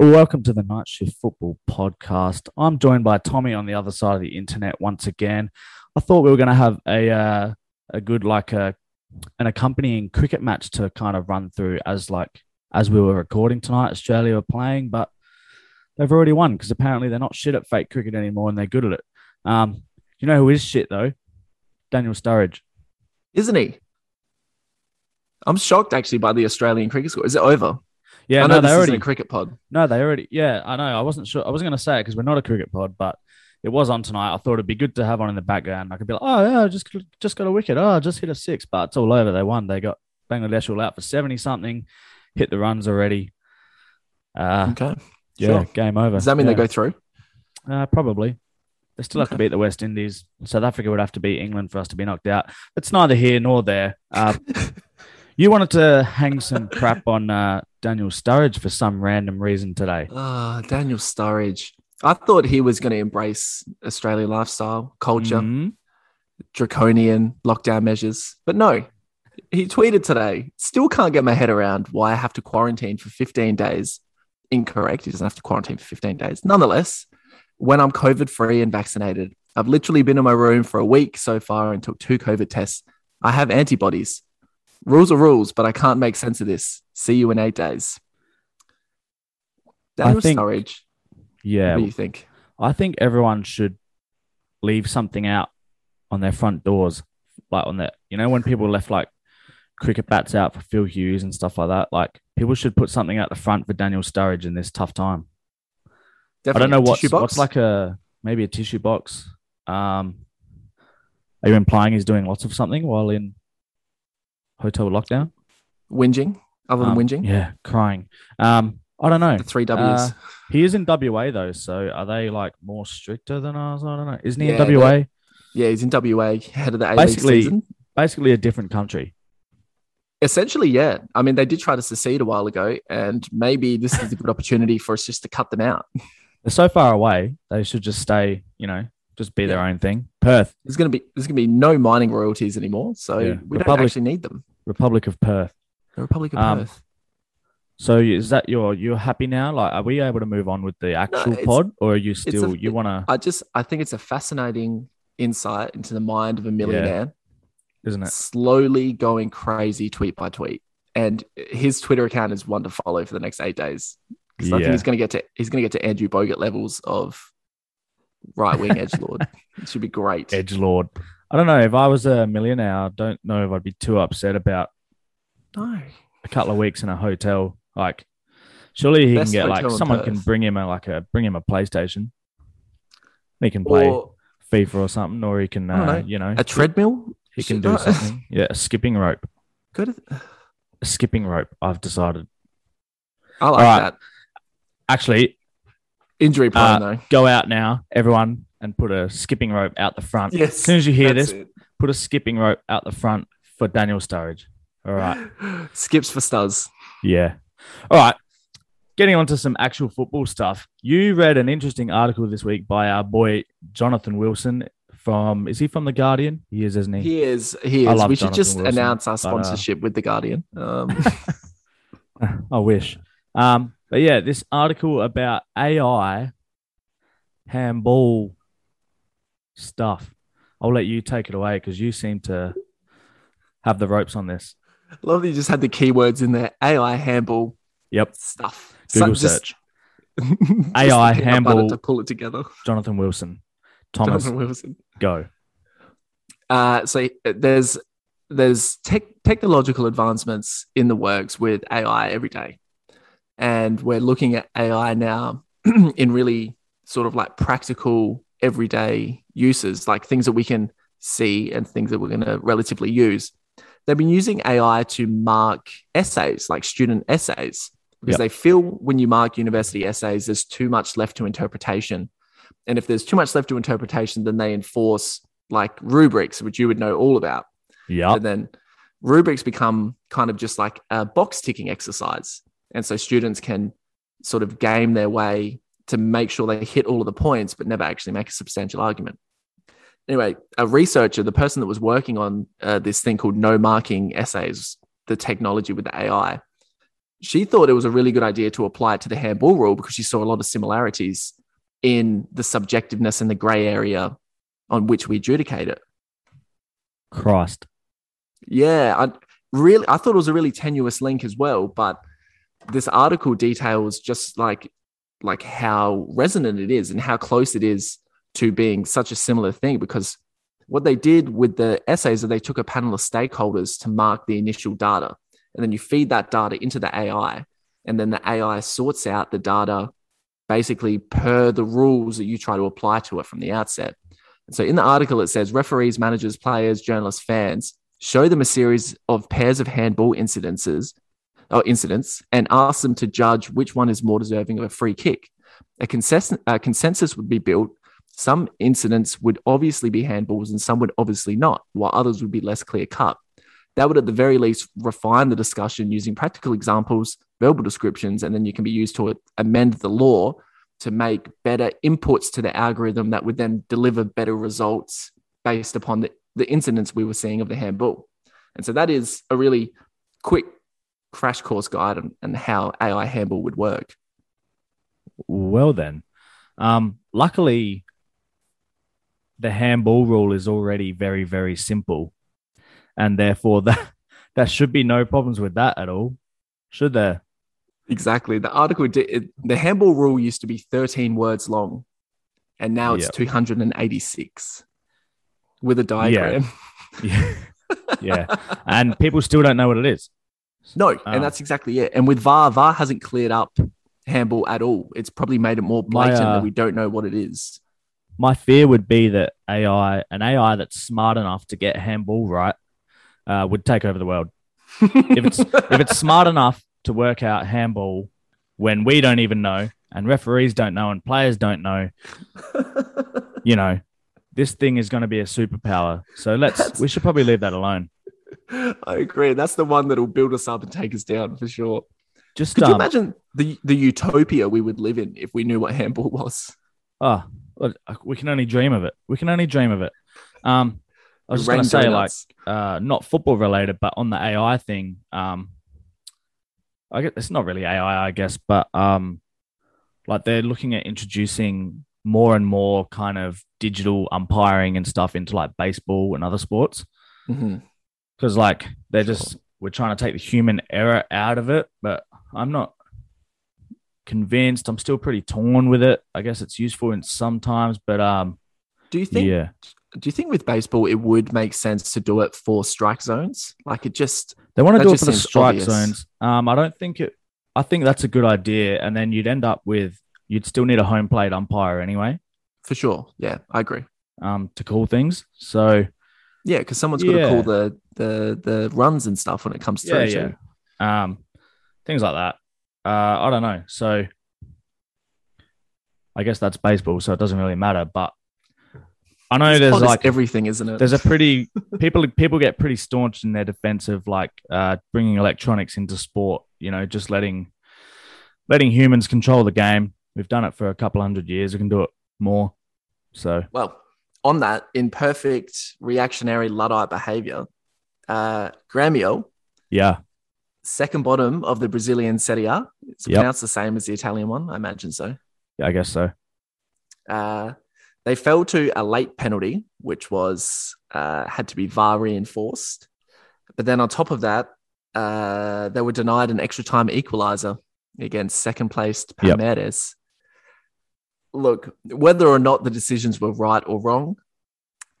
Welcome to the Night Shift Football Podcast. I'm joined by Tommy on the other side of the internet once again. I thought we were going to have a uh, a good like a an accompanying cricket match to kind of run through as like as we were recording tonight. Australia were playing, but they've already won because apparently they're not shit at fake cricket anymore and they're good at it. Um, you know who is shit though? Daniel Sturridge. isn't he? I'm shocked actually by the Australian cricket score. Is it over? Yeah, I know no, they already a cricket pod. No, they already. Yeah, I know. I wasn't sure. I wasn't going to say it because we're not a cricket pod, but it was on tonight. I thought it'd be good to have on in the background. I could be like, oh yeah, just just got a wicket. Oh, just hit a six, but it's all over. They won. They got Bangladesh all out for seventy something. Hit the runs already. Uh, Okay. yeah, Sure. game over. Does that mean yeah. they go through? Uh, probably. They still have to beat the West Indies. South Africa would have to beat England for us to be knocked out. It's neither here nor there. Uh, you wanted to hang some crap on uh, Daniel Sturridge for some random reason today. Ah, Daniel Sturridge. I thought he was going to embrace Australian lifestyle, culture, Mhm. draconian lockdown measures, but no. He tweeted today, still can't get my head around why I have to quarantine for 15 days. Incorrect. He doesn't have to quarantine for 15 days. Nonetheless, when I'm COVID free and vaccinated, I've literally been in my room for a week so far and took two COVID tests. I have antibodies. Rules are rules, but I can't make sense of this. See you in eight days. Daniel think- Sturridge, Yeah, what do you think? I think everyone should leave something out on their front doors, like on their, you know, when people left like cricket bats out for Phil Hughes and stuff like that. Like people should put something out the front for Daniel Sturridge in this tough time. Definitely I don't know what's, what's like a maybe a tissue box. Um, are you implying he's doing lots of something while in hotel lockdown? whinging, other than Um, whinging. Yeah, crying. Um, I don't know. The three W's. Uh, He is in WA though, so are they like more stricter than us? I don't know. Isn't he Yeah, in WA? yeah, he's in WA, head of the A Basically- season. Basically a different country. Essentially, yeah. I mean, they did try to secede a while ago, and maybe this is a good opportunity for us just to cut them out. They're so far away. They should just stay. You know, just be their own thing. Perth, There's going to be there's to be no mining royalties anymore, so Yeah. we don't actually need them. Republic of Perth. The Republic of Um, Perth. So is that your you're happy now? Like, are we able to move on with the actual it's- pod, or are you a- still you want to? I just I think it's a fascinating insight into the mind of a millionaire, Isn't it? slowly going crazy tweet by tweet. And his Twitter account is one to follow for the next eight days. Because I Yeah. think he's going to get to he's going to get to Andrew Bogut levels of right wing edge lord. It should be great. Edge Lord. I don't know. If I was a millionaire, I don't know if I'd be too upset about No, a couple of weeks in a hotel. Like, surely he Best can get like hotel in someone can bring him a like a bring him a PlayStation. He can play or FIFA or something, or he can, uh, know, you know, a treadmill. he can do something. Yeah, a skipping rope. Good. A skipping rope. I've decided. I like Alright. that. Actually, Injury prone Uh, though. go out now, everyone, and put a skipping rope out the front. Yes. As soon as you hear this, put a skipping rope out the front for Daniel Sturridge. All right. Skips for stars. Yeah. All right. Getting on to some actual football stuff. You read an interesting article this week by our boy Jonathan Wilson from is he from the Guardian? He is, isn't he? He is. He is. We should Jonathan just Wilson, announce our but, uh, sponsorship with the Guardian. Um, I wish. Um, but yeah, this article about AI handball stuff. I'll let you take it away because you seem to have the ropes on this. love that you just had the keywords in there. AI handball Yep. stuff. Google So- search. just AI butter handball. to pull it together. Jonathan Wilson. Thomas, Jonathan Wilson. go. Uh, so uh, there's there's tech, technological advancements in the works with AI every day, and we're looking at AI now in really sort of like practical everyday uses, like things that we can see and things that we're going to relatively use. They've been using AI to mark essays, like student essays, because Yep. they feel when you mark university essays, there's too much left to interpretation. And if there's too much left to interpretation, then they enforce like rubrics, which you would know all about. Yeah. And then rubrics become kind of just like a box ticking exercise. And so students can sort of game their way to make sure they hit all of the points, but never actually make a substantial argument. Anyway, a researcher, the person that was working on uh, this thing called no marking essays, the technology with the AI, she thought it was a really good idea to apply it to the handball rule because she saw a lot of similarities in the subjectiveness and the grey area on which we adjudicate it. Christ. Yeah, I really I thought it was a really tenuous link as well, but this article details just like like how resonant it is and how close it is to being such a similar thing because what they did with the essays is they took a panel of stakeholders to mark the initial data and then you feed that data into the AI and then the AI sorts out the data basically per the rules that you try to apply to it from the outset. And so in the article, it says referees, managers, players, journalists, fans show them a series of pairs of handball incidences or incidents and ask them to judge which one is more deserving of a free kick. A consensus, a consensus would be built. Some incidents would obviously be handballs and some would obviously not, while others would be less clear cut. That would, at the very least, refine the discussion using practical examples, verbal descriptions, and then you can be used to amend the law to make better inputs to the algorithm that would then deliver better results based upon the, the incidents we were seeing of the handball. And so that is a really quick crash course guide on, on how AI handball would work. Well, then, um, luckily, the handball rule is already very, very simple, and therefore that there should be no problems with that at all, should there? Exactly. The article, did, the handball rule used to be 13 words long, and now it's yep. 286 with a diagram. Yeah. yeah. yeah. And people still don't know what it is. No, and um, that's exactly it. And with VAR, VAR hasn't cleared up handball at all. It's probably made it more blatant my, uh, that we don't know what it is. My fear would be that AI, an AI that's smart enough to get handball right, uh, would take over the world. if it's if it's smart enough to work out handball when we don't even know and referees don't know and players don't know, you know, this thing is going to be a superpower. So let's That's... we should probably leave that alone. I agree. That's the one that'll build us up and take us down for sure. Just could um, you imagine the the utopia we would live in if we knew what handball was? Oh, we can only dream of it. We can only dream of it. Um, I was just going to say, donuts. like, uh, not football related, but on the AI thing, um, I guess it's not really AI, I guess, but um, like they're looking at introducing more and more kind of digital umpiring and stuff into like baseball and other sports. Because like they're just we're trying to take the human error out of it, but I'm not convinced. I'm still pretty torn with it. I guess it's useful in sometimes, but um, do you think? Yeah. Do you think with baseball it would make sense to do it for strike zones? Like it just they want to do it for the strike obvious. zones. Um, I don't think it. I think that's a good idea, and then you'd end up with you'd still need a home plate umpire anyway. For sure. Yeah, I agree. Um, to call things. So yeah, because someone's got to call the the the runs and stuff when it comes through. Yeah, yeah. Um, things like that. Uh, I don't know. So I guess that's baseball, so it doesn't really matter. But I know it's there's like everything, isn't it? There's a pretty people people get pretty staunch in their defense of like uh, bringing electronics into sport. You know, just letting letting humans control the game. We've done it for a couple hundred years. We can do it more. So well, on that, in perfect reactionary luddite behavior, uh, Grêmio, yeah, second bottom of the Brazilian Serie A. It's yep. pronounced the same as the Italian one. I imagine so. Yeah, I guess so. Uh, they fell to a late penalty, which was uh, had to be VAR reinforced. But then on top of that, uh, they were denied an extra time equalizer against second placed Palmeiras. Look, whether or not the decisions were right or wrong,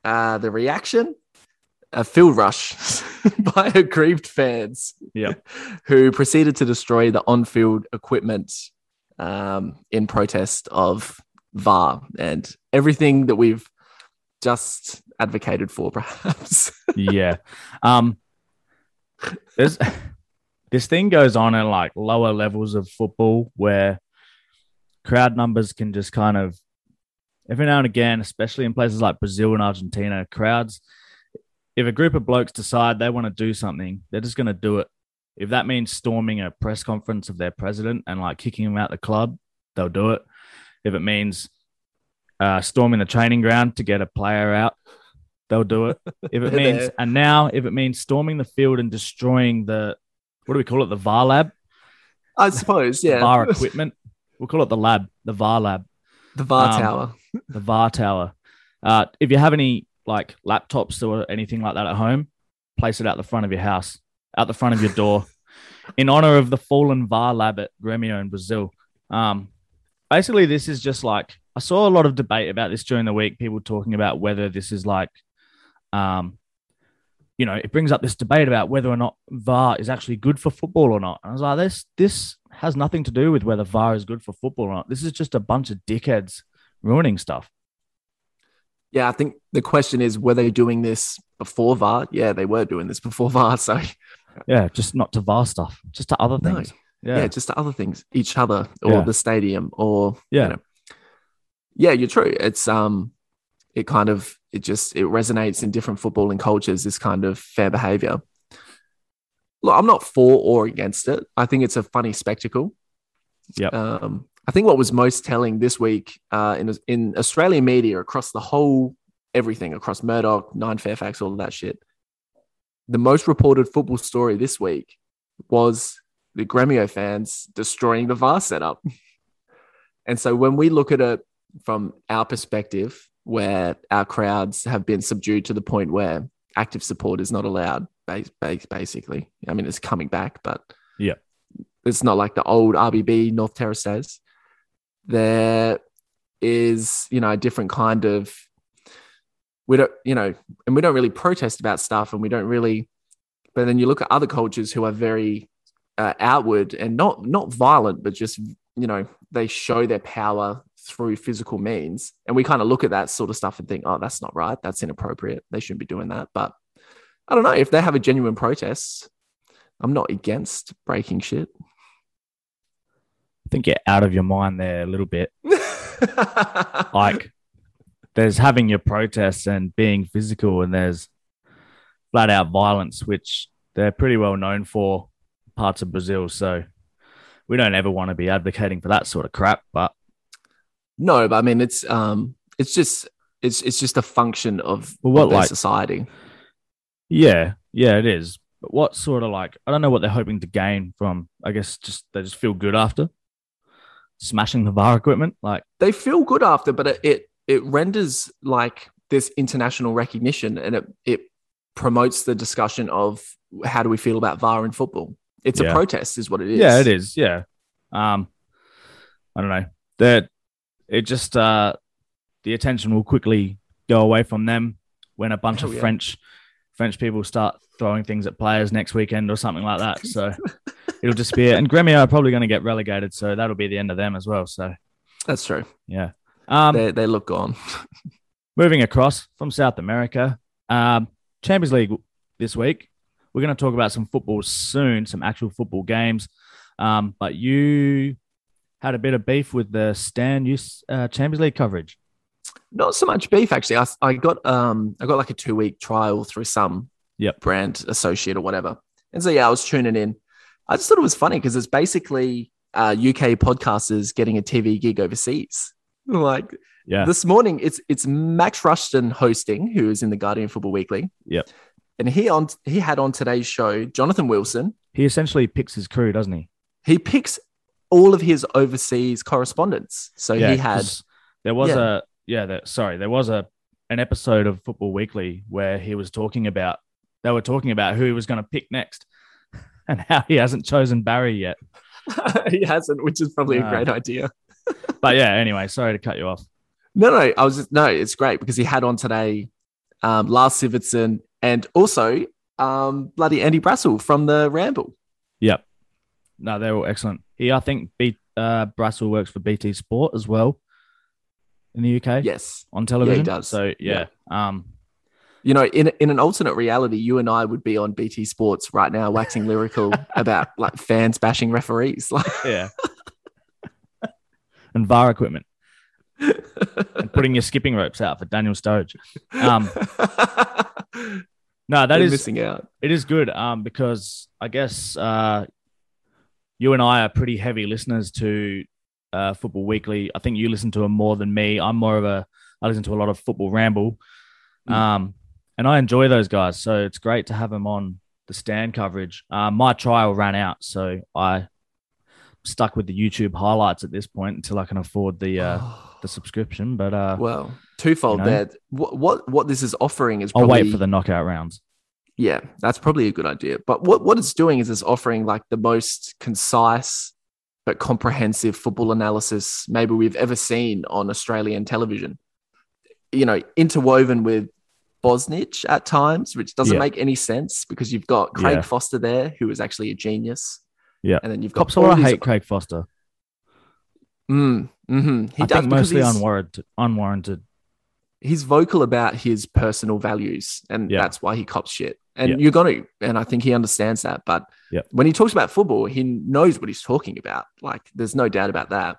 uh, the reaction, a field rush by aggrieved fans yep. who proceeded to destroy the on field equipment um, in protest of VAR and everything that we've just advocated for, perhaps. yeah. Um, there's, this thing goes on at like lower levels of football where crowd numbers can just kind of every now and again, especially in places like Brazil and Argentina, crowds, if a group of blokes decide they want to do something, they're just going to do it. If that means storming a press conference of their president and like kicking him out the club, they'll do it if it means uh, storming the training ground to get a player out, they'll do it. If it means, and now if it means storming the field and destroying the, what do we call it, the VAR lab? I suppose, yeah. VAR equipment. We'll call it the lab, the VAR lab, The VAR Um, tower. the VAR tower. Uh, if you have any like laptops or anything like that at home, place it out the front of your house, out the front of your door, in honor of the fallen VAR lab at Grêmio in Brazil. Um, basically, this is just like I saw a lot of debate about this during the week. People talking about whether this is like, um, you know, it brings up this debate about whether or not VAR is actually good for football or not. And I was like, this this has nothing to do with whether VAR is good for football or not. This is just a bunch of dickheads ruining stuff. Yeah, I think the question is were they doing this before VAR? Yeah, they were doing this before VAR. So Yeah, just not to VAR stuff, just to other No. things. yeah. Yeah, just to other things, each other or Yeah. the stadium or Yeah. you know. Yeah, you're true. It's um it kind of it just it resonates in different footballing cultures, this kind of fair behavior. Look, I'm not for or against it. I think it's a funny spectacle. Yeah. Um, I think what was most telling this week uh, in in Australian media across the whole everything across Murdoch, Nine Fairfax, all of that shit. The most reported football story this week was the Gremio fans destroying the VAR setup. and so when we look at it from our perspective, where our crowds have been subdued to the point where active support is not allowed, bas- bas- basically. I mean, it's coming back, but Yeah. it's not like the old RBB North Terrace days. There is, you know, a different kind of we don't, you know, and we don't really protest about stuff, and we don't really. But then you look at other cultures who are very uh, outward and not not violent, but just you know they show their power through physical means, and we kind of look at that sort of stuff and think, oh, that's not right, that's inappropriate, they shouldn't be doing that. But I don't know if they have a genuine protest. I'm not against breaking shit. I think you're out of your mind there a little bit. Like, there's having your protests and being physical, and there's flat out violence, which they're pretty well known for parts of Brazil. So we don't ever want to be advocating for that sort of crap. But no, but I mean it's um it's just it's it's just a function of, Well, what, of like- society. yeah, yeah, it is. But what sort of like, I don't know what they're hoping to gain from, I guess, just they just feel good after smashing the VAR equipment. Like, They feel good after, but it it, it renders like this international recognition and it it promotes the discussion of how do we feel about VAR in football. It's Yeah. a protest, is what it is. Yeah, it is. Yeah. Um, I don't know. That it just uh, the attention will quickly go away from them when a bunch Hell of yeah. French French people start throwing things at players next weekend or something like that. So it'll disappear. And Gremio are probably going to get relegated, so that'll be the end of them as well. So That's true. yeah. Um, they they look gone. moving across from South America, um, Champions League this week. We're going to talk about some football soon, some actual football games. Um, but you had a bit of beef with the Stan Use uh, Champions League coverage. Not so much beef actually. I, I got um I got like a two week trial through some Yep. brand associate or whatever. And so yeah, I was tuning in. I just thought it was funny because it's basically uh, UK podcasters getting a TV gig overseas. Like Yeah. this morning, it's it's Max Rushden hosting, who is in the Guardian Football Weekly. Yep. And he on he had on today's show Jonathan Wilson. he essentially picks his crew, doesn't he? He picks all of his overseas correspondence. So yeah. he had There was Yeah. a yeah. There, sorry, there was a an episode of Football Weekly where he was talking about they were talking about who he was going to pick next and how he hasn't chosen Barry yet. he hasn't, which is probably No. a great idea. But yeah. Anyway, sorry to cut you off. No, no, I was just, no, it's great because he had on today um, Lars Sivertsen and also um, bloody Andy Brassell from the Ramble. No, they're all excellent. He, I think, B, uh, Brassell works for BT Sport as well in the UK Yes. on television. does. So yeah, um, You know, in, in an alternate reality, you and I would be on BT Sports right now, waxing lyrical about like fans bashing referees. Like, yeah, and VAR equipment and putting your skipping ropes out for Daniel Sturridge. Um, no, that They're is missing out. it is good. Um, because I guess uh, you and I are pretty heavy listeners to uh, Football Weekly. I think you listen to them more than me. I'm more of a I listen to a lot of Football Ramble, Mm. um, and I enjoy those guys. So it's great to have them on the Stan coverage. Uh, my trial ran out, so I stuck with the YouTube highlights at this point until I can afford the uh, the subscription. But uh, well, twofold you know. there. What, what what this is offering is I'll wait for the knockout rounds. Yeah, that's probably a good idea. But what what it's doing is it's offering like the most concise but comprehensive football analysis maybe we've ever seen on Australian television. You know, interwoven with Bosnich at times, which doesn't Yeah. make any sense because you've got Craig Yeah. Foster there, who is actually a genius. Yeah. and then you've got Cops all these- hate Craig Foster. Mm, mhm. He I does think mostly he's- unwarranted. Unwarranted. he's vocal about his personal values and Yeah. that's why he cops shit and Yeah. you're gonna and i think he understands that but Yeah. when he talks about football he knows what he's talking about like there's no doubt about that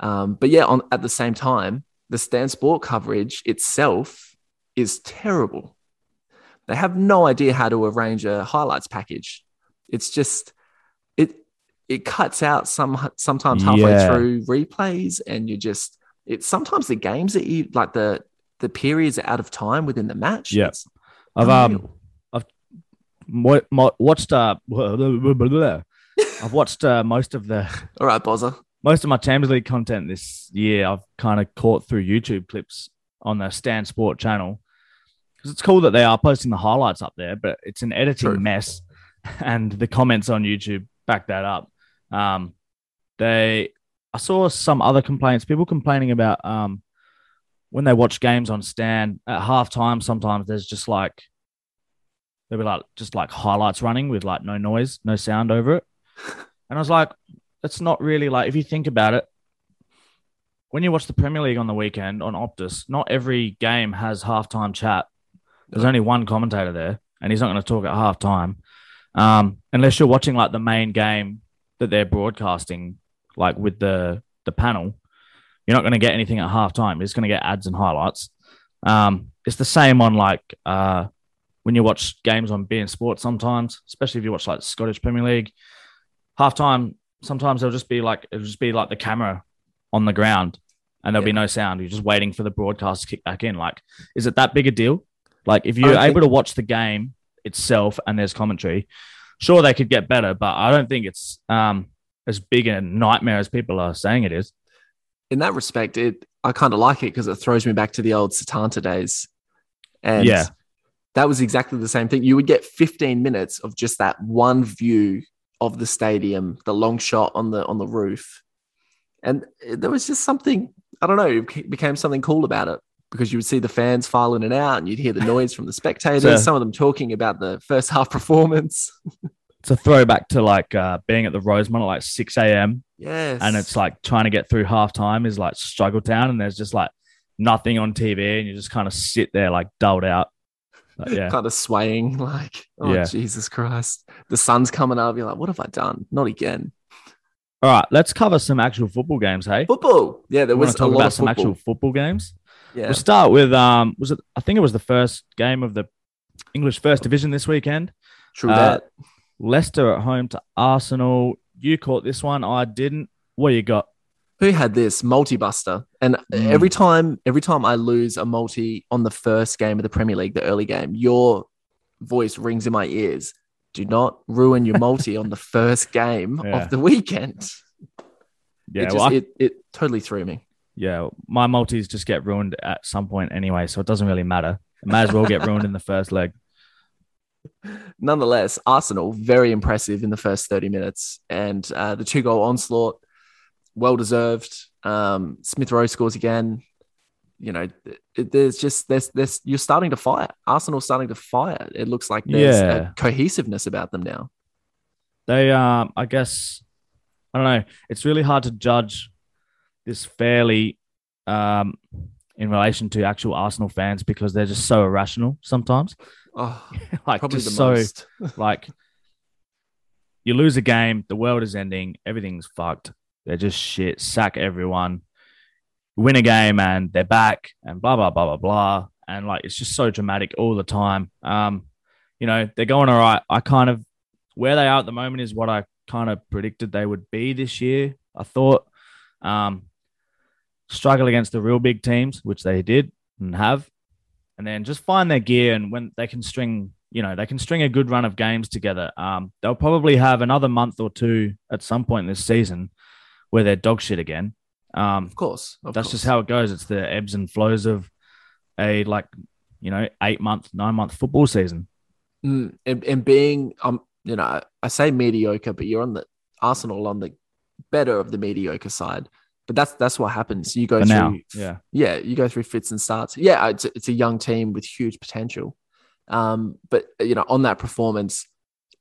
um, but yeah on at the same time the Stan Sport coverage itself is terrible they have no idea how to arrange a highlights package it's just it it cuts out some sometimes halfway Yeah. through replays and you just it's sometimes the games that you like the the periods are out of time within the match. Yeah. I've um. Mo- mo- watched uh I've watched uh, most of the all right, Bozza. most of my Champions League content this year. I've kind of caught through YouTube clips on the Stan Sport channel because it's cool that they are posting the highlights up there, but it's an editing True. mess, and the comments on YouTube back that up. Um, they, I saw some other complaints. People complaining about um, when they watch games on Stan at halftime. Sometimes there's just like there'll be like just like highlights running with like no noise, no sound over it, and I was like, that's not really like if you think about it. When you watch the Premier League on the weekend on Optus, not every game has halftime chat. There's only one commentator there, and he's not going to talk at halftime, um, unless you're watching like the main game that they're broadcasting, like with the the panel. You're not going to get anything at halftime. You're just going to get ads and highlights. Um, it's the same on like uh, when you watch games on beIN Sports sometimes, especially if you watch like Scottish Premier League. Halftime, sometimes it'll just be like it'll just be like the camera on the ground and there'll be no sound. You're just waiting for the broadcast to kick back in. Like, is it that big a deal? Like, if you're I think- able to watch the game itself and there's commentary, sure they could get better, but I don't think it's um as big a nightmare as people are saying it is. In that respect, it I kind of like it because it throws me back to the old Setanta days. And Yeah. That was exactly the same thing. You would get 15 minutes of just that one view of the stadium, the long shot on the on the roof. And there was just something, I don't know, it became something cool about it because you would see the fans filing it out and you'd hear the noise from the spectators, So- some of them talking about the first half performance. It's a throwback to like uh, being at the Rosemont at like 6 a.m. Yes. and it's like trying to get through halftime is like struggle town and there's just like nothing on TV and you just kind of sit there like dulled out. Yeah. kind of swaying, like, oh Yeah. Jesus Christ. The sun's coming up. You're like, what have I done? Not again. All right, let's cover some actual football games, hey? Football. Yeah, there We was a talk lot about of some actual football games. yeah. We'll start with um was it I think it was the first game of the English first division this weekend. True uh, that. Leicester at home to Arsenal. You caught this one, I didn't. What you got? Who had this multi-buster? And Mm. every time, every time I lose a multi on the first game of the Premier League, the early game, your voice rings in my ears. Do not ruin your multi on the first game Yeah. of the weekend. Yeah, it, just, well, I- it, it totally threw me. yeah, my multis just get ruined at some point anyway, so it doesn't really matter. It may as well get ruined in the first leg. nonetheless, Arsenal very impressive in the first 30 minutes, and uh, the two goal onslaught, well deserved. Um, Smith Rowe scores again. You know, it, there's just there's there's you're starting to fire. Arsenal's starting to fire. It looks like there's Yeah. a cohesiveness about them now. They um I guess I don't know. It's really hard to judge this fairly um in relation to actual Arsenal fans because they're just so irrational sometimes. Oh, like probably just the so like you lose a game, the world is ending, everything's fucked. They're just shit, sack everyone. Win a game and they're back and blah blah blah blah blah. And like it's just so dramatic all the time. Um, you know, they're going all right. I kind of where they are at the moment is what I kind of predicted they would be this year. I thought um struggle against the real big teams, which they did and have, and then just find their gear and when they can string you know, they can string a good run of games together. Um, they'll probably have another month or two at some point this season where they're dog shit again. Um, Of course. of that's course. just how it goes. It's the ebbs and flows of a like, you know, eight month, nine month football season. Mm, and, and being um you know I, say mediocre but you're on the arsenal on the better of the mediocre side but that's that's what happens you go For through now, yeah. yeah you go through fits and starts yeah it's a, it's a young team with huge potential um but you know on that performance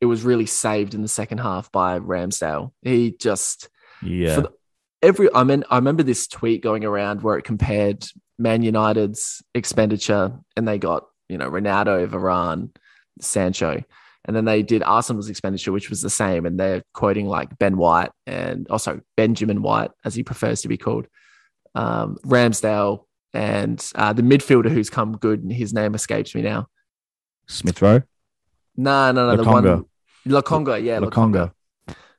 it was really saved in the second half by ramsdale he just Yeah. for the, every I mean I remember this tweet going around where it compared Man United's expenditure and they got you know Ronaldo, Varane, Sancho, and then they did Arsenal's expenditure, which was the same, and they're quoting like Ben White and also Benjamin White as he prefers to be called, um, Ramsdale, and uh, the midfielder who's come good, and his name escapes me now. Smith Rowe. No, no, no, the Lokonga. one yeah. Lokonga,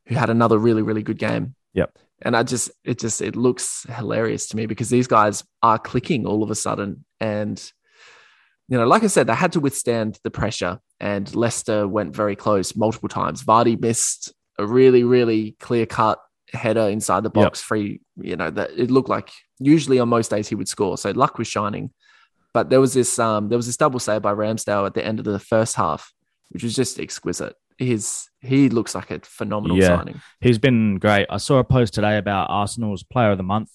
who had another really, really good game. Yep. And I just, it just, it looks hilarious to me because these guys are clicking all of a sudden. And, you know, like I said, they had to withstand the pressure and Leicester went very close multiple times. Vardy missed a really, really clear cut header inside the Yep. box free, you know, that it looked like usually on most days he would score. So luck was shining. But there was this, um, there was this double save by Ramsdale at the end of the first half, which was just exquisite. His, he looks like a phenomenal Yeah. signing. He's been great. I saw a post today about Arsenal's player of the month.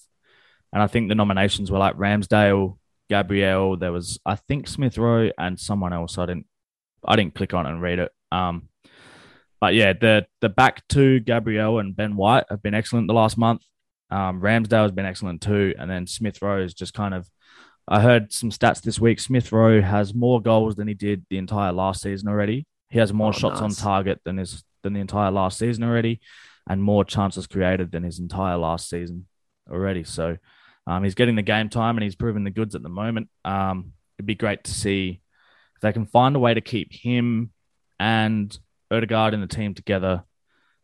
And I think the nominations were like Ramsdale, Gabriel. There was, I think, Smith Rowe and someone else. I didn't, I didn't click on it and read it. Um, but yeah, the the back two, Gabriel and Ben White, have been excellent the last month. Um, Ramsdale has been excellent too, and then Smith Rowe is just kind of. I heard some stats this week. Smith Rowe has more goals than he did the entire last season already. He has more Oh, shots on target than his than the entire last season already, and more chances created than his entire last season already. So um, he's getting the game time and he's proving the goods at the moment. Um, it'd be great to see if they can find a way to keep him and Odegaard in the team together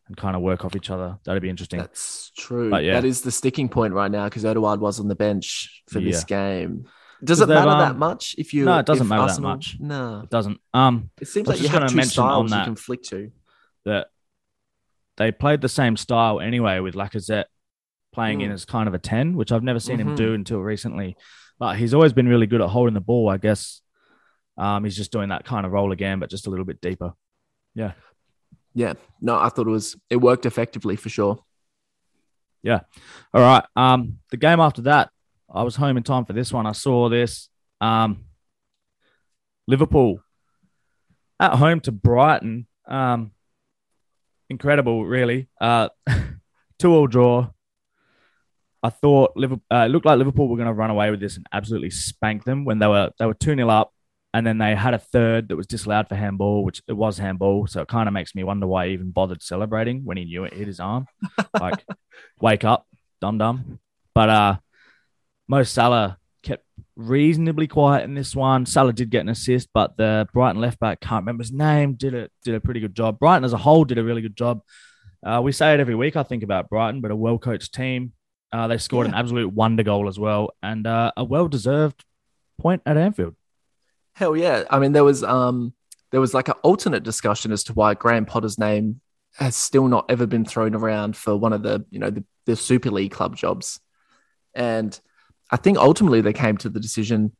and kind of work off each other. That'd be interesting. That's true. But yeah. That is the sticking point right now because Odegaard was on the bench for this game. Does 'Cause it matter they've, that um, much if you? No, it doesn't matter that much. No, it doesn't. Um, it seems like you have two mention on styles you can flick to. that they played the same style anyway with Lacazette playing in Mm. as kind of a 10, which I've never seen him Mhm. do until recently. But he's always been really good at holding the ball, I guess. Um, he's just doing that kind of role again, but just a little bit deeper. Yeah, yeah. no, I thought it was it worked effectively for sure. Yeah. All right. Um, the game after that, I was home in time for this one. I saw this. Um, Liverpool at home to Brighton. Um, incredible, really. Uh, two all draw. I thought Liverpool. Uh, it looked like Liverpool were going to run away with this and absolutely spank them when they were they were two 0 up, and then they had a third that was disallowed for handball, which it was handball. So it kind of makes me wonder why he even bothered celebrating when he knew it hit his arm. Like, wake up, dum dum. But uh, Mo Salah kept reasonably quiet in this one. Salah did get an assist, but the Brighton left back can't remember his name. Did it did a pretty good job. Brighton as a whole did a really good job. Uh, we say it every week, I think, about Brighton, but a well coached team. Uh, they scored an absolute wonder goal as well, and uh, a well deserved point at Anfield. Hell yeah! I mean, there was um there was like an alternate discussion as to why Graham Potter's name has still not ever been thrown around for one of the you know the, the Super League club jobs, and I think ultimately they came to the decision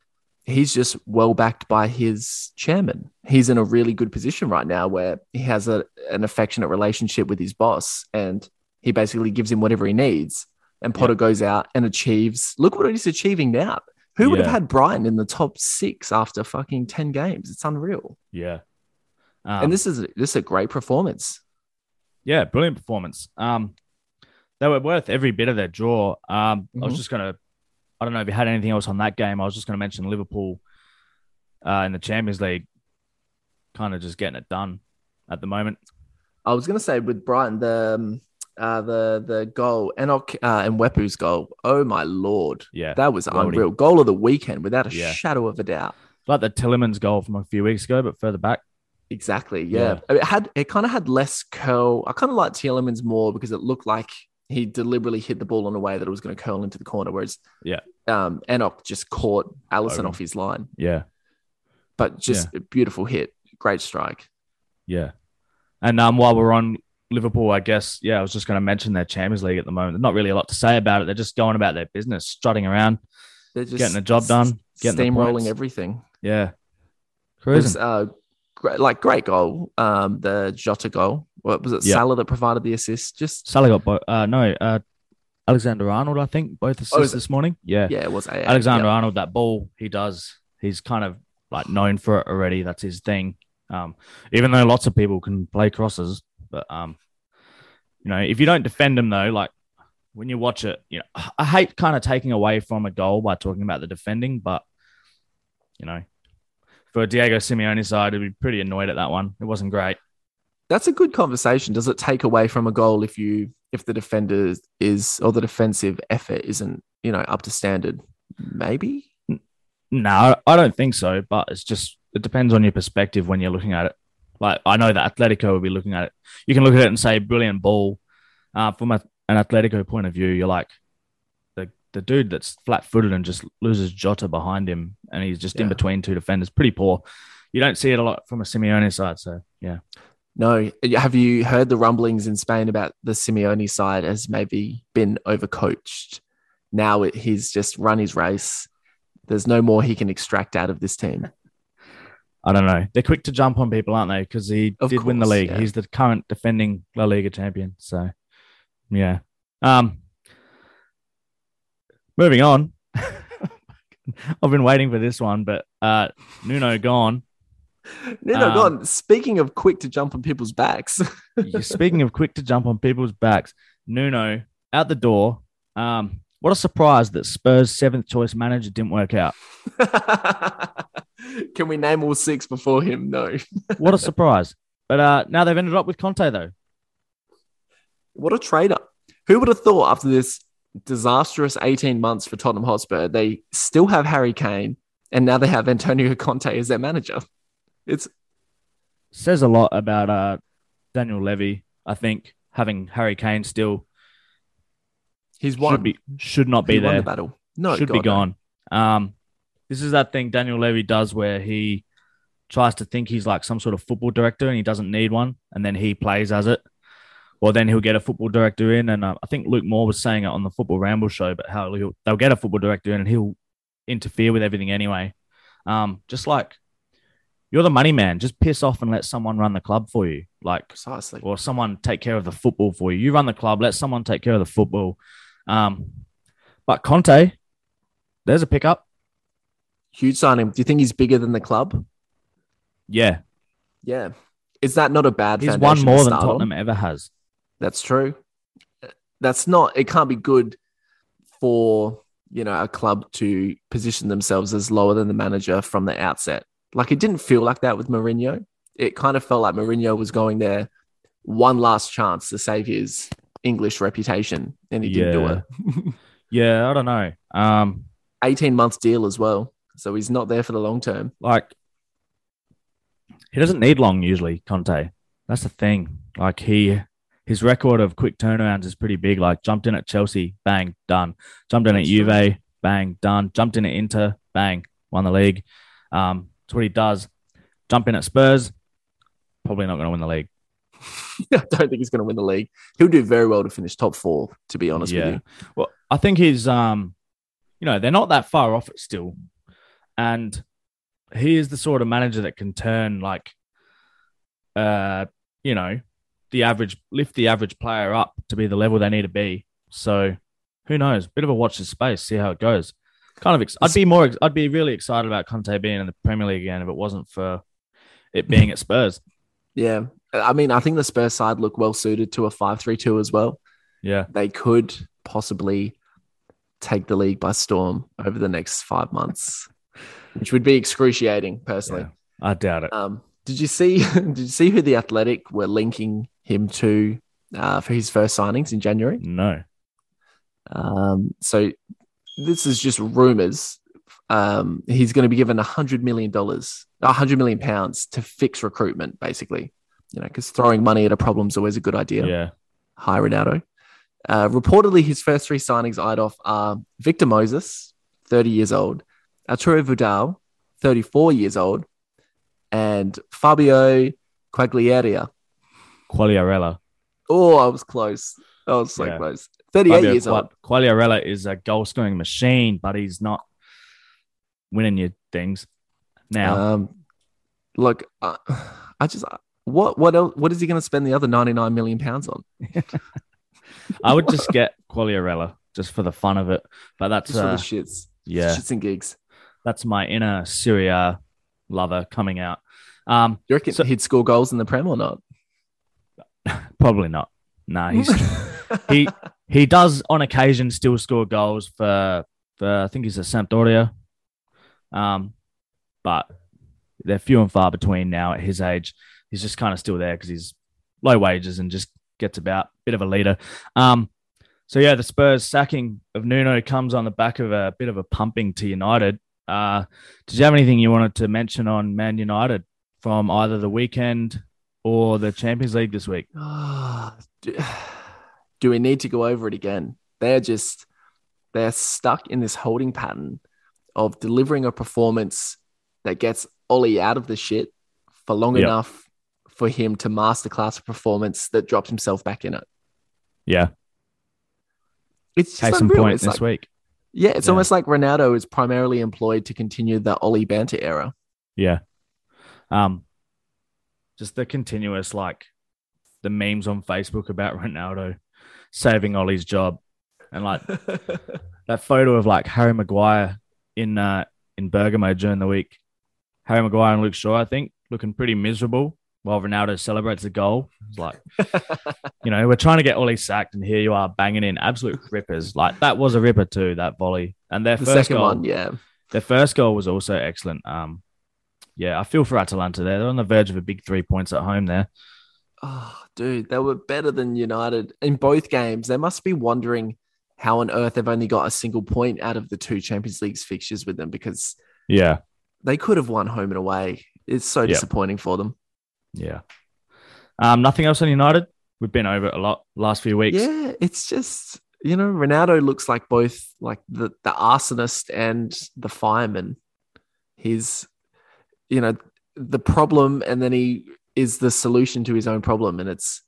he's just well backed by his chairman. He's in a really good position right now where he has a, an affectionate relationship with his boss, and he basically gives him whatever he needs. And Potter goes out and achieves. Look what he's achieving now. Who would have had Brighton in the top six after fucking ten games? It's unreal. Yeah, um, and this is this is a great performance. Yeah, brilliant performance. Um, they were worth every bit of their draw. Um, I was Mhm. just gonna, I don't know if you had anything else on that game. I was just gonna mention Liverpool, uh, in the Champions League, kind of just getting it done at the moment. I was gonna say with Brighton the um, uh, the the goal Enock uh, and Mwepu's goal. Oh my lord, Yeah, that was unreal. Goal of the weekend without a Yeah. shadow of a doubt. like the Tielemans goal from a few weeks ago, but further back. Exactly. Yeah. It had it kind of had less curl. I kind of like Tielemans more because it looked like he deliberately hit the ball in a way that it was going to curl into the corner, whereas Yeah. um, Enock just caught Alisson off his line. Yeah, But just a beautiful hit. great strike. Yeah. And um, while we're on Liverpool, I guess, yeah, I was just going to mention their Champions League at the moment. There's not really a lot to say about it. They're just going about their business, strutting around, They're just getting the job done, getting steamrolling everything. Yeah. It was, Cruising. uh, great, like great goal. Um, the Jota goal. What was it? Yeah. Salah that provided the assist. Just Salah got, bo- uh, no, uh, Alexander Arnold, I think, both assists Oh, this morning. Yeah. yeah, it was a Alexander yeah. Arnold, that ball he does, he's kind of like known for it already. That's his thing. Um, even though lots of people can play crosses, but um, you know, if you don't defend them though, like when you watch it, you know, I hate kind of taking away from a goal by talking about the defending, but you know, for Diego Simeone's side, he'd be pretty annoyed at that one. It wasn't great. That's a good conversation. Does it take away from a goal if you if the defender is or the defensive effort isn't you know up to standard? Maybe. No, I don't think so. But it's just it depends on your perspective when you're looking at it. Like I know that Atletico will be looking at it. You can look at it and say brilliant ball. Uh, from a, an Atletico point of view, you're like the the dude that's flat footed and just loses Jota behind him, and he's just in between two defenders. Pretty poor. You don't see it a lot from a Simeone side. So yeah, No. Have you heard the rumblings in Spain about the Simeone side has maybe been overcoached? Now it, he's just run his race. There's no more he can extract out of this team. I don't know. They're quick to jump on people, aren't they? Because he Of did win the league. yeah. He's the current defending La Liga champion. So, yeah. Um, moving on. I've been waiting for this one, but uh, Nuno gone. No, no, Um, go on. Speaking of quick to jump on people's backs, Speaking of quick to jump on people's backs, Nuno out the door. Um, what a surprise that Spurs' seventh choice manager didn't work out. can we name all six before him? No. What a surprise! But uh, now they've ended up with Conte though. What a trader. Who would have thought after this disastrous 18 months for Tottenham Hotspur, they still have Harry Kane and now they have Antonio Conte as their manager? It's says a lot about uh, Daniel Levy. I think having Harry Kane still he's won. should be should not be He there. the battle. No, should God, be no. gone. Um, this is that thing Daniel Levy does where he tries to think he's like some sort of football director and he doesn't need one, and then he plays as it. Well, then he'll get a football director in, and uh, I think Luke Moore was saying it on the Football Ramble show, but how he'll, they'll get a football director in and he'll interfere with everything anyway. Um, just like you're the money man, just piss off and let someone run the club for you. Like Precisely. or someone take care of the football for you. You run the club, let someone take care of the football. Um, but Conte, there's a pickup. Huge signing. Do you think he's bigger than the club? Yeah, Yeah. Is that not a bad he's to more than start on? Tottenham ever has. That's true. That's not, it can't be good for, you know, a club to position themselves as lower than the manager from the outset. Like it didn't feel like that with Mourinho. It kind of felt like Mourinho was going there one last chance to save his English reputation and he didn't do it. Yeah, I don't know. Um, 18 months deal as well. So he's not there for the long term. like he doesn't need long usually. Conte, that's the thing. Like he, his record of quick turnarounds is pretty big. Like jumped in at Chelsea, bang, done. Jumped in That's at Juve, bang, done. Jumped in at Inter, bang, won the league. Um, that's what he does. Jump in at Spurs, probably not going to win the league. I don't think he's going to win the league. He'll do very well to finish top four, to be honest with you. Well, I think he's um, you know, they're not that far off it still, and he is the sort of manager that can turn like, uh, you know, the average lift the average player up to be the level they need to be. So, who knows? Bit of a watch this space, see how it goes. Kind of, ex- I'd be more, I'd be really excited about Conte being in the Premier League again if it wasn't for it being at Spurs. Yeah. I mean, I think the Spurs side look well suited to a 5 3 2 as well. Yeah, They could possibly take the league by storm over the next five months, which would be excruciating, personally. Yeah. I doubt it. Um, did you see? Did you see who the Athletic were linking him to uh, for his first signings in January? No. Um, so this is just rumors. Um, he's going to be given a hundred million dollars, a hundred million pounds to fix recruitment, basically. You know, because throwing money at a problem is always a good idea. Yeah. Hi, Ronaldo. Uh, reportedly, his first three signings eyed off are Victor Moses, 30 years old, Arturo Vidal, 34 years old, and Fabio Quagliarella. Quagliarella. Oh, I was close. I was so Yeah. close. 38 Fabio years Qua- old. Quagliarella is a goal scoring machine, but he's not winning you things now. Um, look, uh, I just what what else, what is he going to spend the other 99 million pounds on? I would just get Quagliarella just for the fun of it, but that's Just for uh, the shits, yeah, shits and gigs. that's my inner Serie A lover coming out. Um, You reckon So- he'd score goals in the Prem or not? probably not. No, he's he he does on occasion still score goals for for I think he's a Sampdoria, um, but they're few and far between now at his age. He's just kind of still there because he's low wages and just gets about bit of a leader. Um, so yeah, the Spurs sacking of Nuno comes on the back of a bit of a pumping to United. Uh, did you have anything you wanted to mention on Man United from either the weekend or the Champions League this week? Do, we need to go over it again? They're just they're stuck in this holding pattern of delivering a performance that gets Ollie out of the shit for long Yep. enough for him to masterclass a performance that drops himself back in it. Yeah, It's just case unreal. point It's this like, week. yeah, it's Yeah. almost like Ronaldo is primarily employed to continue the Ollie banter era. Yeah. Um, just the continuous like the memes on Facebook about Ronaldo saving Ollie's job, and like that photo of like Harry Maguire in uh in Bergamo during the week. Harry Maguire and Luke Shaw, I think, looking pretty miserable while Ronaldo celebrates the goal. It's like, you know, we're trying to get Ollie sacked, and here you are banging in absolute rippers. Like that was a ripper too, that volley. And their the first second goal, one, yeah. their first goal was also excellent. Um, yeah, I feel for Atalanta there. They're on the verge of a big three points at home there. Oh, dude, they were better than United in both games. They must be wondering how on earth they've only got a single point out of the two Champions League fixtures with them because Yeah, they could have won home and away. It's so Yep. disappointing for them. yeah. Um, nothing else on United. We've been over it a lot last few weeks. Yeah, it's just you know Ronaldo looks like both like the the arsonist and the fireman. He's you know the problem, and then he is the solution to his own problem. And it's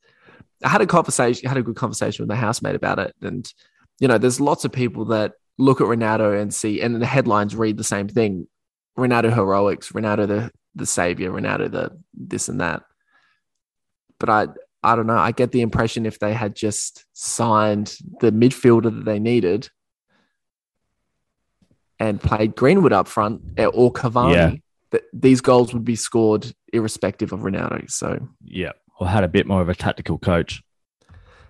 I had a conversation, had a good conversation with my housemate about it, and you know there's lots of people that look at Ronaldo and see, and the headlines read the same thing: Ronaldo heroics, Ronaldo the the savior, Ronaldo the this and that. But I I don't know. I get the impression if they had just signed the midfielder that they needed and played Greenwood up front eh, or Cavani, Yeah. That these goals would be scored irrespective of Ronaldo. So Yeah, or had a bit more of a tactical coach.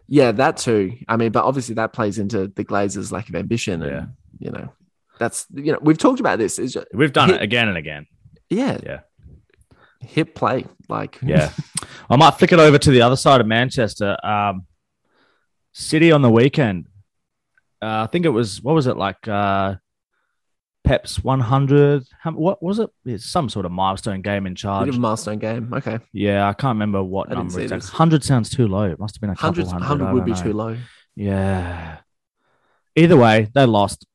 yeah, that too. I mean, but obviously that plays into the Glazers' lack of ambition. And, Yeah. you know, that's you know we've talked about this. Is just, We've done Hit- it again and again. yeah, Yeah. hit play like Yeah. I might flick it over to the other side of Manchester. Um, City on the weekend. Uh, I think it was, what was it like? Uh, Pep's 100. How, what was it? It's some sort of milestone game in charge. a milestone game. Okay, Yeah, I can't remember what I number exactly. 100 sounds too low. It must have been a couple hundred. hundred would be know. too low. Yeah. Either way, they lost.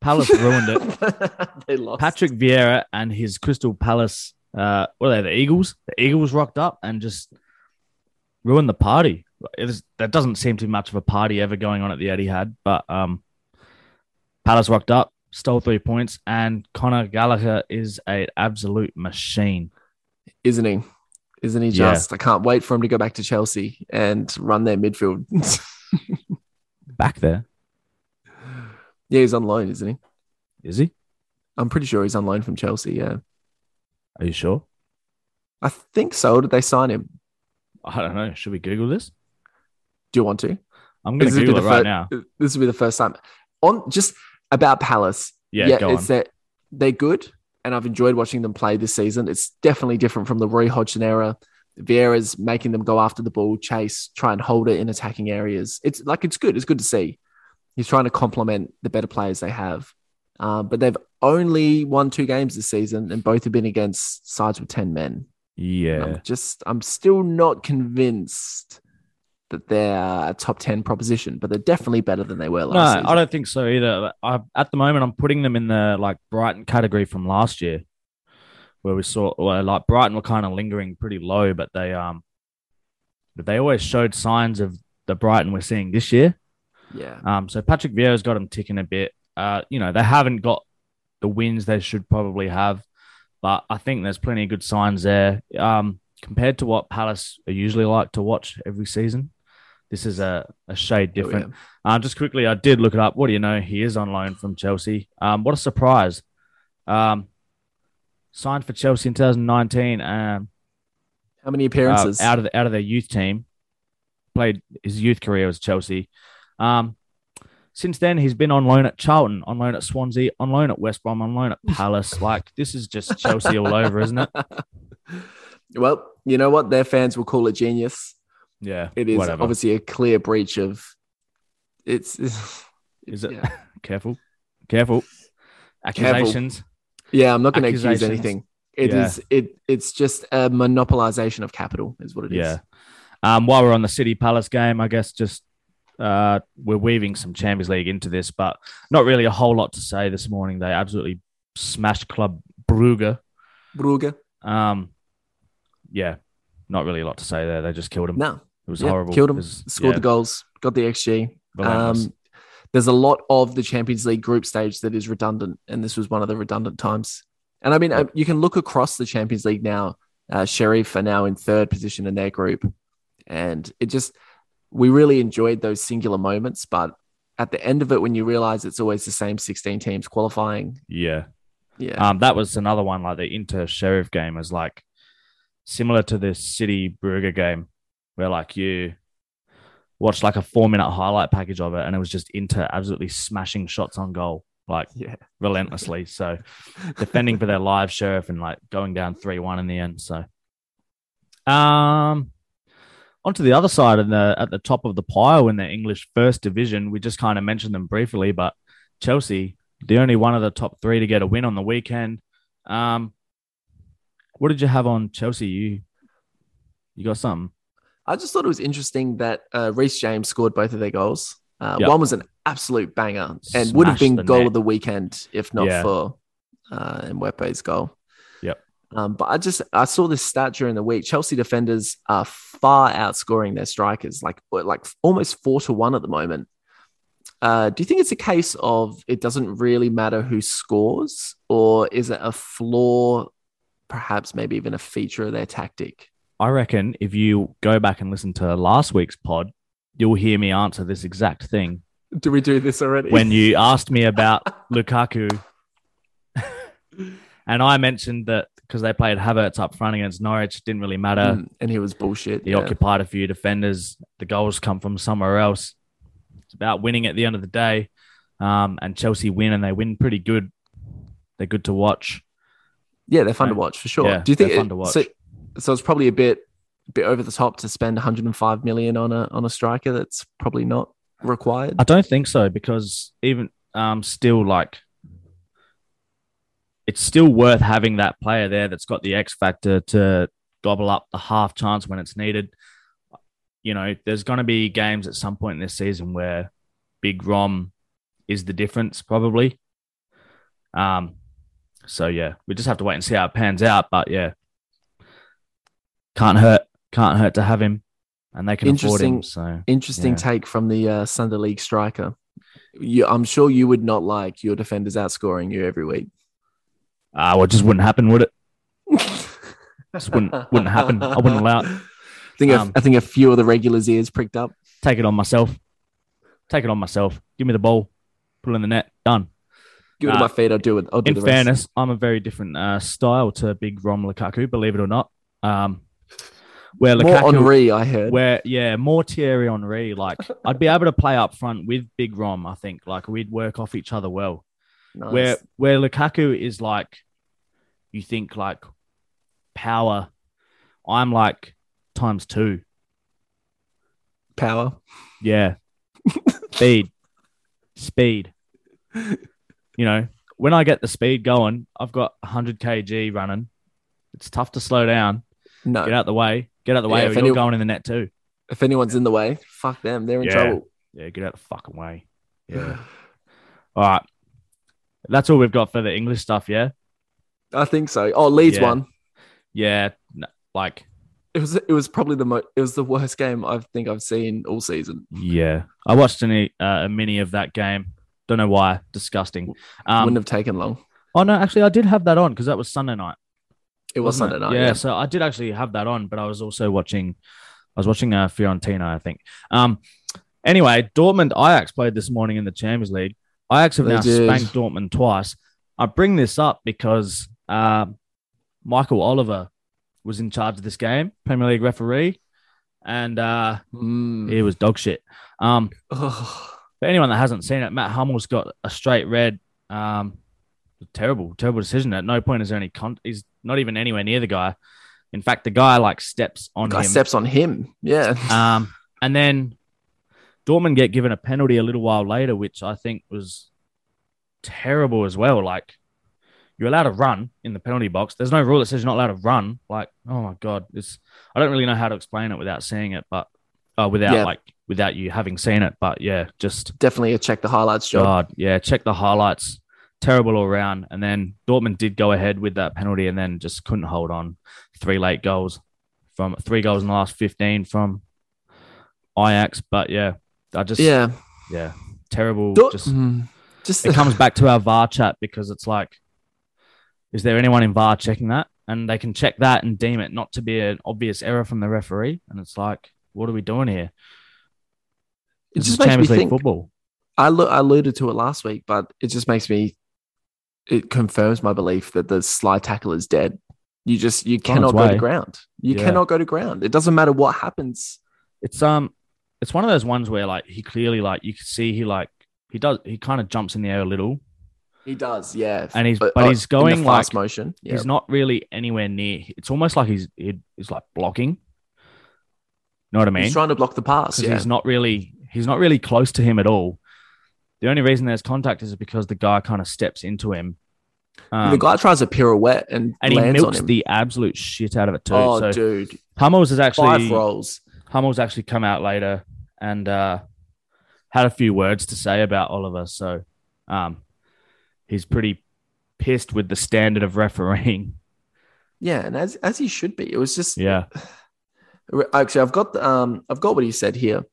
Palace ruined it. they lost. Patrick Vieira and his Crystal Palace, uh, what are they, the Eagles? The Eagles rocked up and just ruined the party. It was, that doesn't seem to be much of a party ever going on at the Etihad, but um, Palace rocked up, stole three points, and Connor Gallagher is an absolute machine. isn't he? Isn't he Yeah. just? I can't wait for him to go back to Chelsea and run their midfield. Back there, yeah, he's on loan, isn't he? is he? I'm pretty sure he's on loan from Chelsea. Yeah, Are you sure? I think so. Did they sign him? I don't know. Should we Google this? Do you want to? I'm going to Google it right fir- now. This will be the first time. On just about Palace. Yeah, on. it's that they're good, and I've enjoyed watching them play this season. It's definitely different from the Roy Hodgson era. Vieira's making them go after the ball, chase, try and hold it in attacking areas. It's like it's good. It's good to see. He's trying to complement the better players they have. Uh, but they've only won two games this season, and both have been against sides with ten men. Yeah. I'm just, I'm still not convinced that they're a top ten proposition, but they're definitely better than they were No, last season. I don't think so either. I, at the moment, I'm putting them in the like Brighton category from last year, where we saw well, like Brighton were kind of lingering pretty low, but they um, but they always showed signs of the Brighton we're seeing this year. Yeah. Um, so Patrick Vieira's got them ticking a bit. Uh, you know, they haven't got the wins they should probably have, but I think there's plenty of good signs there. Um, compared to what Palace are usually like to watch every season, this is a, a shade Oh, different. Uh, just quickly, I did look it up. What do you know? He is on loan from Chelsea. Um, what a surprise. Um, signed for Chelsea in 2019. Um, How many uh, appearances? out of the, out of their youth team. Played his youth career was Chelsea. Um, since then, he's been on loan at Charlton, on loan at Swansea, on loan at West Brom, on loan at Palace. Like this is just Chelsea all over, isn't it? well, you know what? Their fans will call it genius. Yeah, It is whatever. obviously a clear breach of. It's. it's Is it? Yeah. careful, careful. Accusations. Yeah, I'm not going to accuse anything. It Yeah. is. It. It's just a monopolization of capital, is what it is. Yeah. Um, while we're on the City Palace game, I guess just uh, we're weaving some Champions League into this, but not really a whole lot to say this morning. They absolutely smashed Club Brugge. Brugge. Um, yeah, not really a lot to say there. They just killed him. No, It was yeah, horrible. killed him. Was- Scored yeah, the goals. Got the XG. Um, there's a lot of the Champions League group stage that is redundant, and this was one of the redundant times. And I mean, uh, you can look across the Champions League now. Uh, Sheriff are now in third position in their group, and it just we really enjoyed those singular moments. But at the end of it, when you realize it's always the same 16 teams qualifying, yeah. yeah, Um, that was another one like the Inter Sheriff game was like similar to the City Brugge game, where like you watched like a four minute highlight package of it, and it was just Inter absolutely smashing shots on goal, like yeah, relentlessly. So defending for their live Sheriff and like going down three one in the end. So, um, onto the other side of the at the top of the pile in the English First Division, we just kind of mentioned them briefly, but Chelsea, the only one of the top three to get a win on the weekend. Um, what did you have on Chelsea? You you got something? I just thought it was interesting that uh, Reece James scored both of their goals. Uh, Yep. One was an absolute banger and would have been goal net. of the weekend if not Yeah. for uh, Mwepu's goal. Yep. Um, but I just I saw this stat during the week. Chelsea defenders are far outscoring their strikers, like like almost four to one at the moment. Uh, do you think it's a case of it doesn't really matter who scores, or is it a flaw, perhaps maybe even a feature of their tactic? I reckon if you go back and listen to last week's pod, you'll hear me answer this exact thing Do we do this already? when you asked me about Lukaku, and I mentioned that because they played Havertz up front against Norwich, didn't really matter. Mm, and he was bullshit. He yeah. occupied a few defenders. The goals come from somewhere else. It's about winning at the end of the day. Um, and Chelsea win, and they win pretty good. They're good to watch. Yeah, they're fun to watch for sure. Yeah, Do you think they're fun it- to watch. So, so it's probably a bit, bit over the top to spend 105 million on a on a striker that's probably not required. I don't think so because even um, still like it's still worth having that player there that's got the X factor to gobble up the half chance when it's needed. You know, there's going to be games at some point in this season where Big Rom is the difference, probably. Um, so yeah, we just have to wait and see how it pans out. But yeah, can't hurt, can't hurt to have him, and they can afford him. So Interesting Yeah. take from the uh, Sunday League striker. You, I'm sure you would not like your defenders outscoring you every week. uh, well, it just wouldn't happen, would it? Just wouldn't wouldn't happen. I wouldn't allow it. I think a- Um, I think a few of the regulars' ears pricked up. Take it on myself. Take it on myself. Give me the ball. Put it in the net. Done. Give it uh, to my feet. I'll do it. I'll do In the rest. fairness, I'm a very different uh, style to Big Rom Lukaku. Believe it or not. Um, where more Lukaku, Henry, I heard. where yeah, more Thierry Henry. Like I'd be able to play up front with Big Rom. I think like we'd work off each other well. Nice. Where where Lukaku is like, you think like power. I'm like times two. power. Yeah. speed. Speed. You know, when I get the speed going, I've got 100 kg running. It's tough to slow down. No, Get out the way. Get out of the way, Yeah, or if you're any- going in the net too. if anyone's in the way, fuck them. They're in Yeah. trouble. Yeah, get out of the fucking way. Yeah. all right. That's all we've got for the English stuff, yeah? I think so. Oh, Leeds Yeah. won. Yeah, n- like It was it was probably the mo- it was the worst game I think I've seen all season. yeah. I watched any uh, a mini of that game. Don't know why. Disgusting. Um, Wouldn't have taken long. oh no, actually, I did have that on because that was Sunday night. It was wasn't Sunday it? night. Yeah, Yeah. so I did actually have that on, but I was also watching. I was watching uh, Fiorentina, I think. Um, anyway, Dortmund Ajax played this morning in the Champions League. Ajax have They now did. spanked Dortmund twice. I bring this up because uh, Michael Oliver was in charge of this game, Premier League referee, and uh, Mm. he was dog shit. Um, for anyone that hasn't seen it, Mats Hummels got a straight red. Um, terrible, terrible decision. At no point is there any con. He's not even anywhere near the guy. In fact, the guy like steps on Guy him. steps on him. Yeah. Um, and then Dortmund get given a penalty a little while later, which I think was terrible as well. Like you're allowed to run in the penalty box. There's no rule that says you're not allowed to run. Like, oh my god, it's I don't really know how to explain it without seeing it, but uh, without Yeah. like without you having seen it. But yeah, just Definitely a check the highlights job. God, yeah, check the highlights. Terrible all around. And then Dortmund did go ahead with that penalty and then just couldn't hold on. Three late goals from three goals in the last 15 from Ajax. But yeah, I just, yeah, Yeah. terrible. Dor- just, Mm. just it comes back to our VAR chat because it's like, is there anyone in VAR checking that? And they can check that and deem it not to be an obvious error from the referee. And it's like, what are we doing here? it This just makes me League think. football. I, lo- I alluded to it last week, but it just makes me. It confirms my belief that the slide tackle is dead. You just you cannot go to ground. You Yeah. cannot go to ground. It doesn't matter what happens. It's um, it's one of those ones where like he clearly like you can see he like he does he kind of jumps in the air a little. He does, yeah. And he's- but uh, he's going fast like- motion. Yeah. He's not really anywhere near. It's almost like he's he- he's like blocking. Know what I mean? He's trying to block the pass. Yeah. he's not really he's not really close to him at all. The only reason there's contact is because the guy kind of steps into him. Um, the guy tries a pirouette and, and he milks the absolute shit out of it too. oh, so dude. Hummels has actually Five rolls. Hummel's actually come out later and uh, had a few words to say about Oliver. So um, he's pretty pissed with the standard of refereeing. Yeah, and as as he should be. It was just Yeah. actually I've got um I've got what he said here.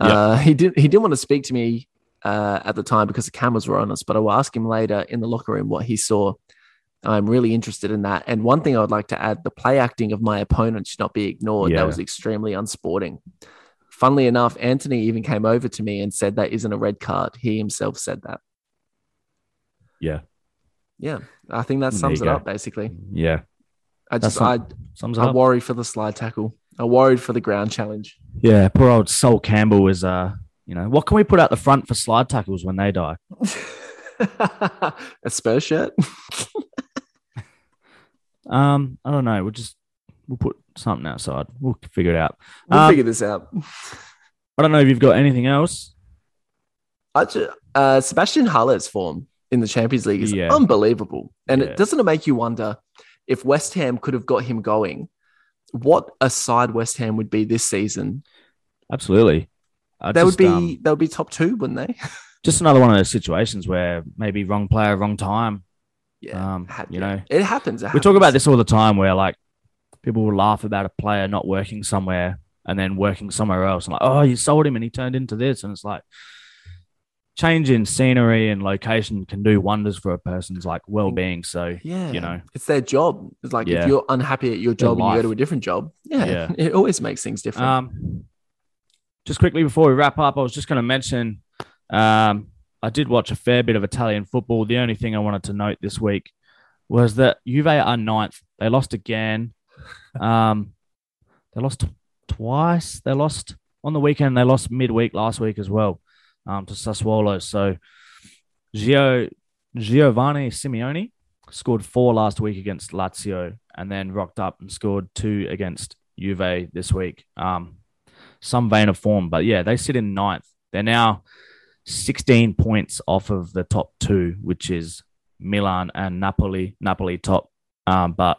Uh, he did he didn't want to speak to me uh, at the time because the cameras were on us, but I will ask him later in the locker room what he saw. I'm really interested in that. And one thing I would like to add: the play acting of my opponent should not be ignored. Yeah. That was extremely unsporting. Funnily enough, Antony even came over to me and said that isn't a red card. He himself said that. Yeah. Yeah, I think that sums it go. up basically. Yeah. I just I, Sums I worry for the slide tackle. I worried for the ground challenge. Yeah. Poor old Sol Campbell was uh, you know, what can we put out the front for slide tackles when they die? a Spurs shirt. Um, I don't know. We'll just, we'll put something outside. We'll figure it out. We'll Um, figure this out. I don't know if you've got anything else. I ju- uh, Sebastian Haller's form in the Champions League is Yeah. unbelievable, and Yeah. it doesn't it make you wonder if West Ham could have got him going, what a side West Ham would be this season. Absolutely. I They just, would be um, they would be top two, wouldn't they? just another one of those situations where maybe wrong player, wrong time. Um, ha- you know, it happens. it we talk about this all the time where like people will laugh about a player not working somewhere and then working somewhere else and like, oh, you sold him and he turned into this. And it's like change in scenery and location can do wonders for a person's like well being. So Yeah, you know. it's their job. It's like Yeah. if you're unhappy at your job and you go to a different job, yeah, Yeah. it always makes things different. Um, just quickly before we wrap up, I was just going to mention um, I did watch a fair bit of Italian football. The only thing I wanted to note this week was that Juve are ninth. They lost again. Um, they lost twice. They lost on the weekend. They lost midweek last week as well um, to Sassuolo. So Gio, Giovanni Simeone scored four last week against Lazio and then rocked up and scored two against Juve this week. Um, some vein of form, but yeah, they sit in ninth. They're now 16 points off of the top two, which is Milan and Napoli. Napoli top, um, but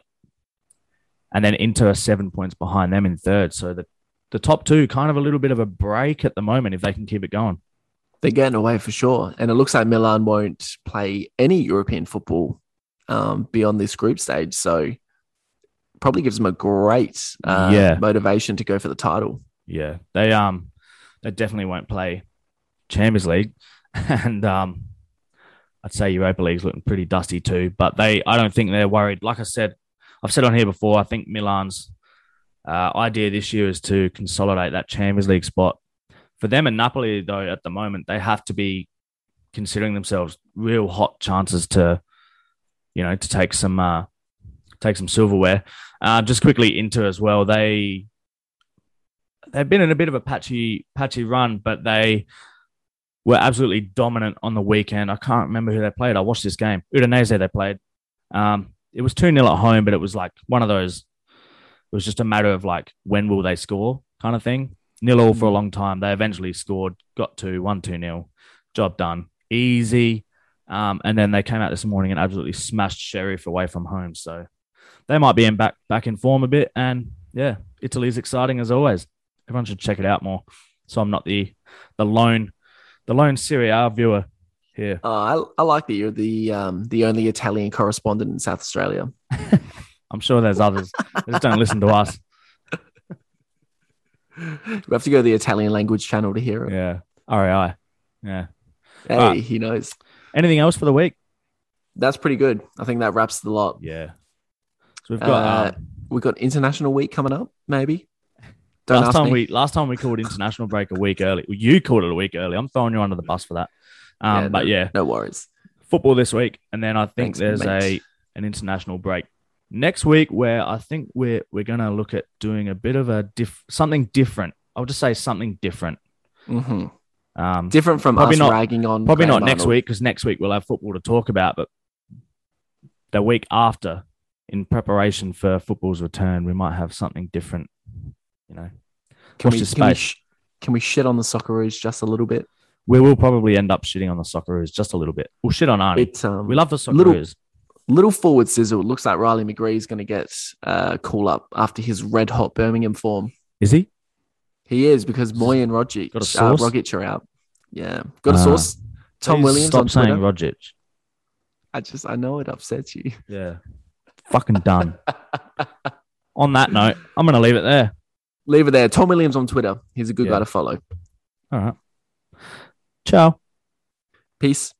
and then Inter seven points behind them in third. So the the top two kind of a little bit of a break at the moment if they can keep it going. They're getting away for sure, and it looks like Milan won't play any European football um, beyond this group stage. So probably gives them a great uh, Yeah. motivation to go for the title. Yeah, they um they definitely won't play Champions League, and um I'd say Europa League's looking pretty dusty too. But they, I don't think they're worried. Like I said, I've said on here before. I think Milan's uh, idea this year is to consolidate that Champions League spot. For them and Napoli, though, at the moment they have to be considering themselves real hot chances to, you know, to take some uh, take some silverware. Uh, just quickly Inter as well, they they've been in a bit of a patchy patchy run, but they were absolutely dominant on the weekend. I can't remember who they played. I watched this game. Udinese they played. Um, it was 2 0 at home, but it was like one of those, it was just a matter of like, when will they score kind of thing. Nil all for a long time. They eventually scored, got to 1 2 0. Job done. Easy. Um, and then they came out this morning and absolutely smashed Sheriff away from home. So they might be in back back in form a bit. And yeah, Italy's exciting as always. Everyone should check it out more. So I'm not the the lone the lone Serie A viewer here. Uh, I, I like that you're the um, the only Italian correspondent in South Australia. I'm sure there's others. They just don't listen to us. We have to go to the Italian language channel to hear it. Yeah. RAI. Yeah. Hey, Ah. he knows. Anything else for the week? That's pretty good. I think that wraps the lot. Yeah. So we've got Uh, um, we got International Week coming up, maybe. Don't last time me. we last time we called international break a week early. Well, you called it a week early. I'm throwing you under the bus for that. Um, Yeah, but no- yeah, no worries. football this week, and then I think Thanks, there's mate. a an international break next week where I think we're we're gonna look at doing a bit of a diff something different. I'll just say something different. hmm Um, Different from Probably us not- ragging on. probably not next week because next week we'll have football to talk about, but the week after, in preparation for football's return, we might have something different. You know, Can Watch we, this can, we space. sh- can we shit on the Socceroos just a little bit? we will probably end up shitting on the Socceroos just a little bit. We'll shit on Arnie. It um, we love the little- Socceroos. little forward sizzle. It looks like Riley McGree is going to get uh, call up after his red hot Birmingham form. Is he? He is because Mooy and Rogic, Got a uh. Rogic are out. Yeah, got a Ah. source. Tom Williams Stop saying. Rogic. I just I know it upsets you. Yeah. Fucking done. on that note, I'm gonna leave it there. Leave it there. Tom Williams on Twitter. He's a good Yeah. guy to follow. All right. Ciao. Peace.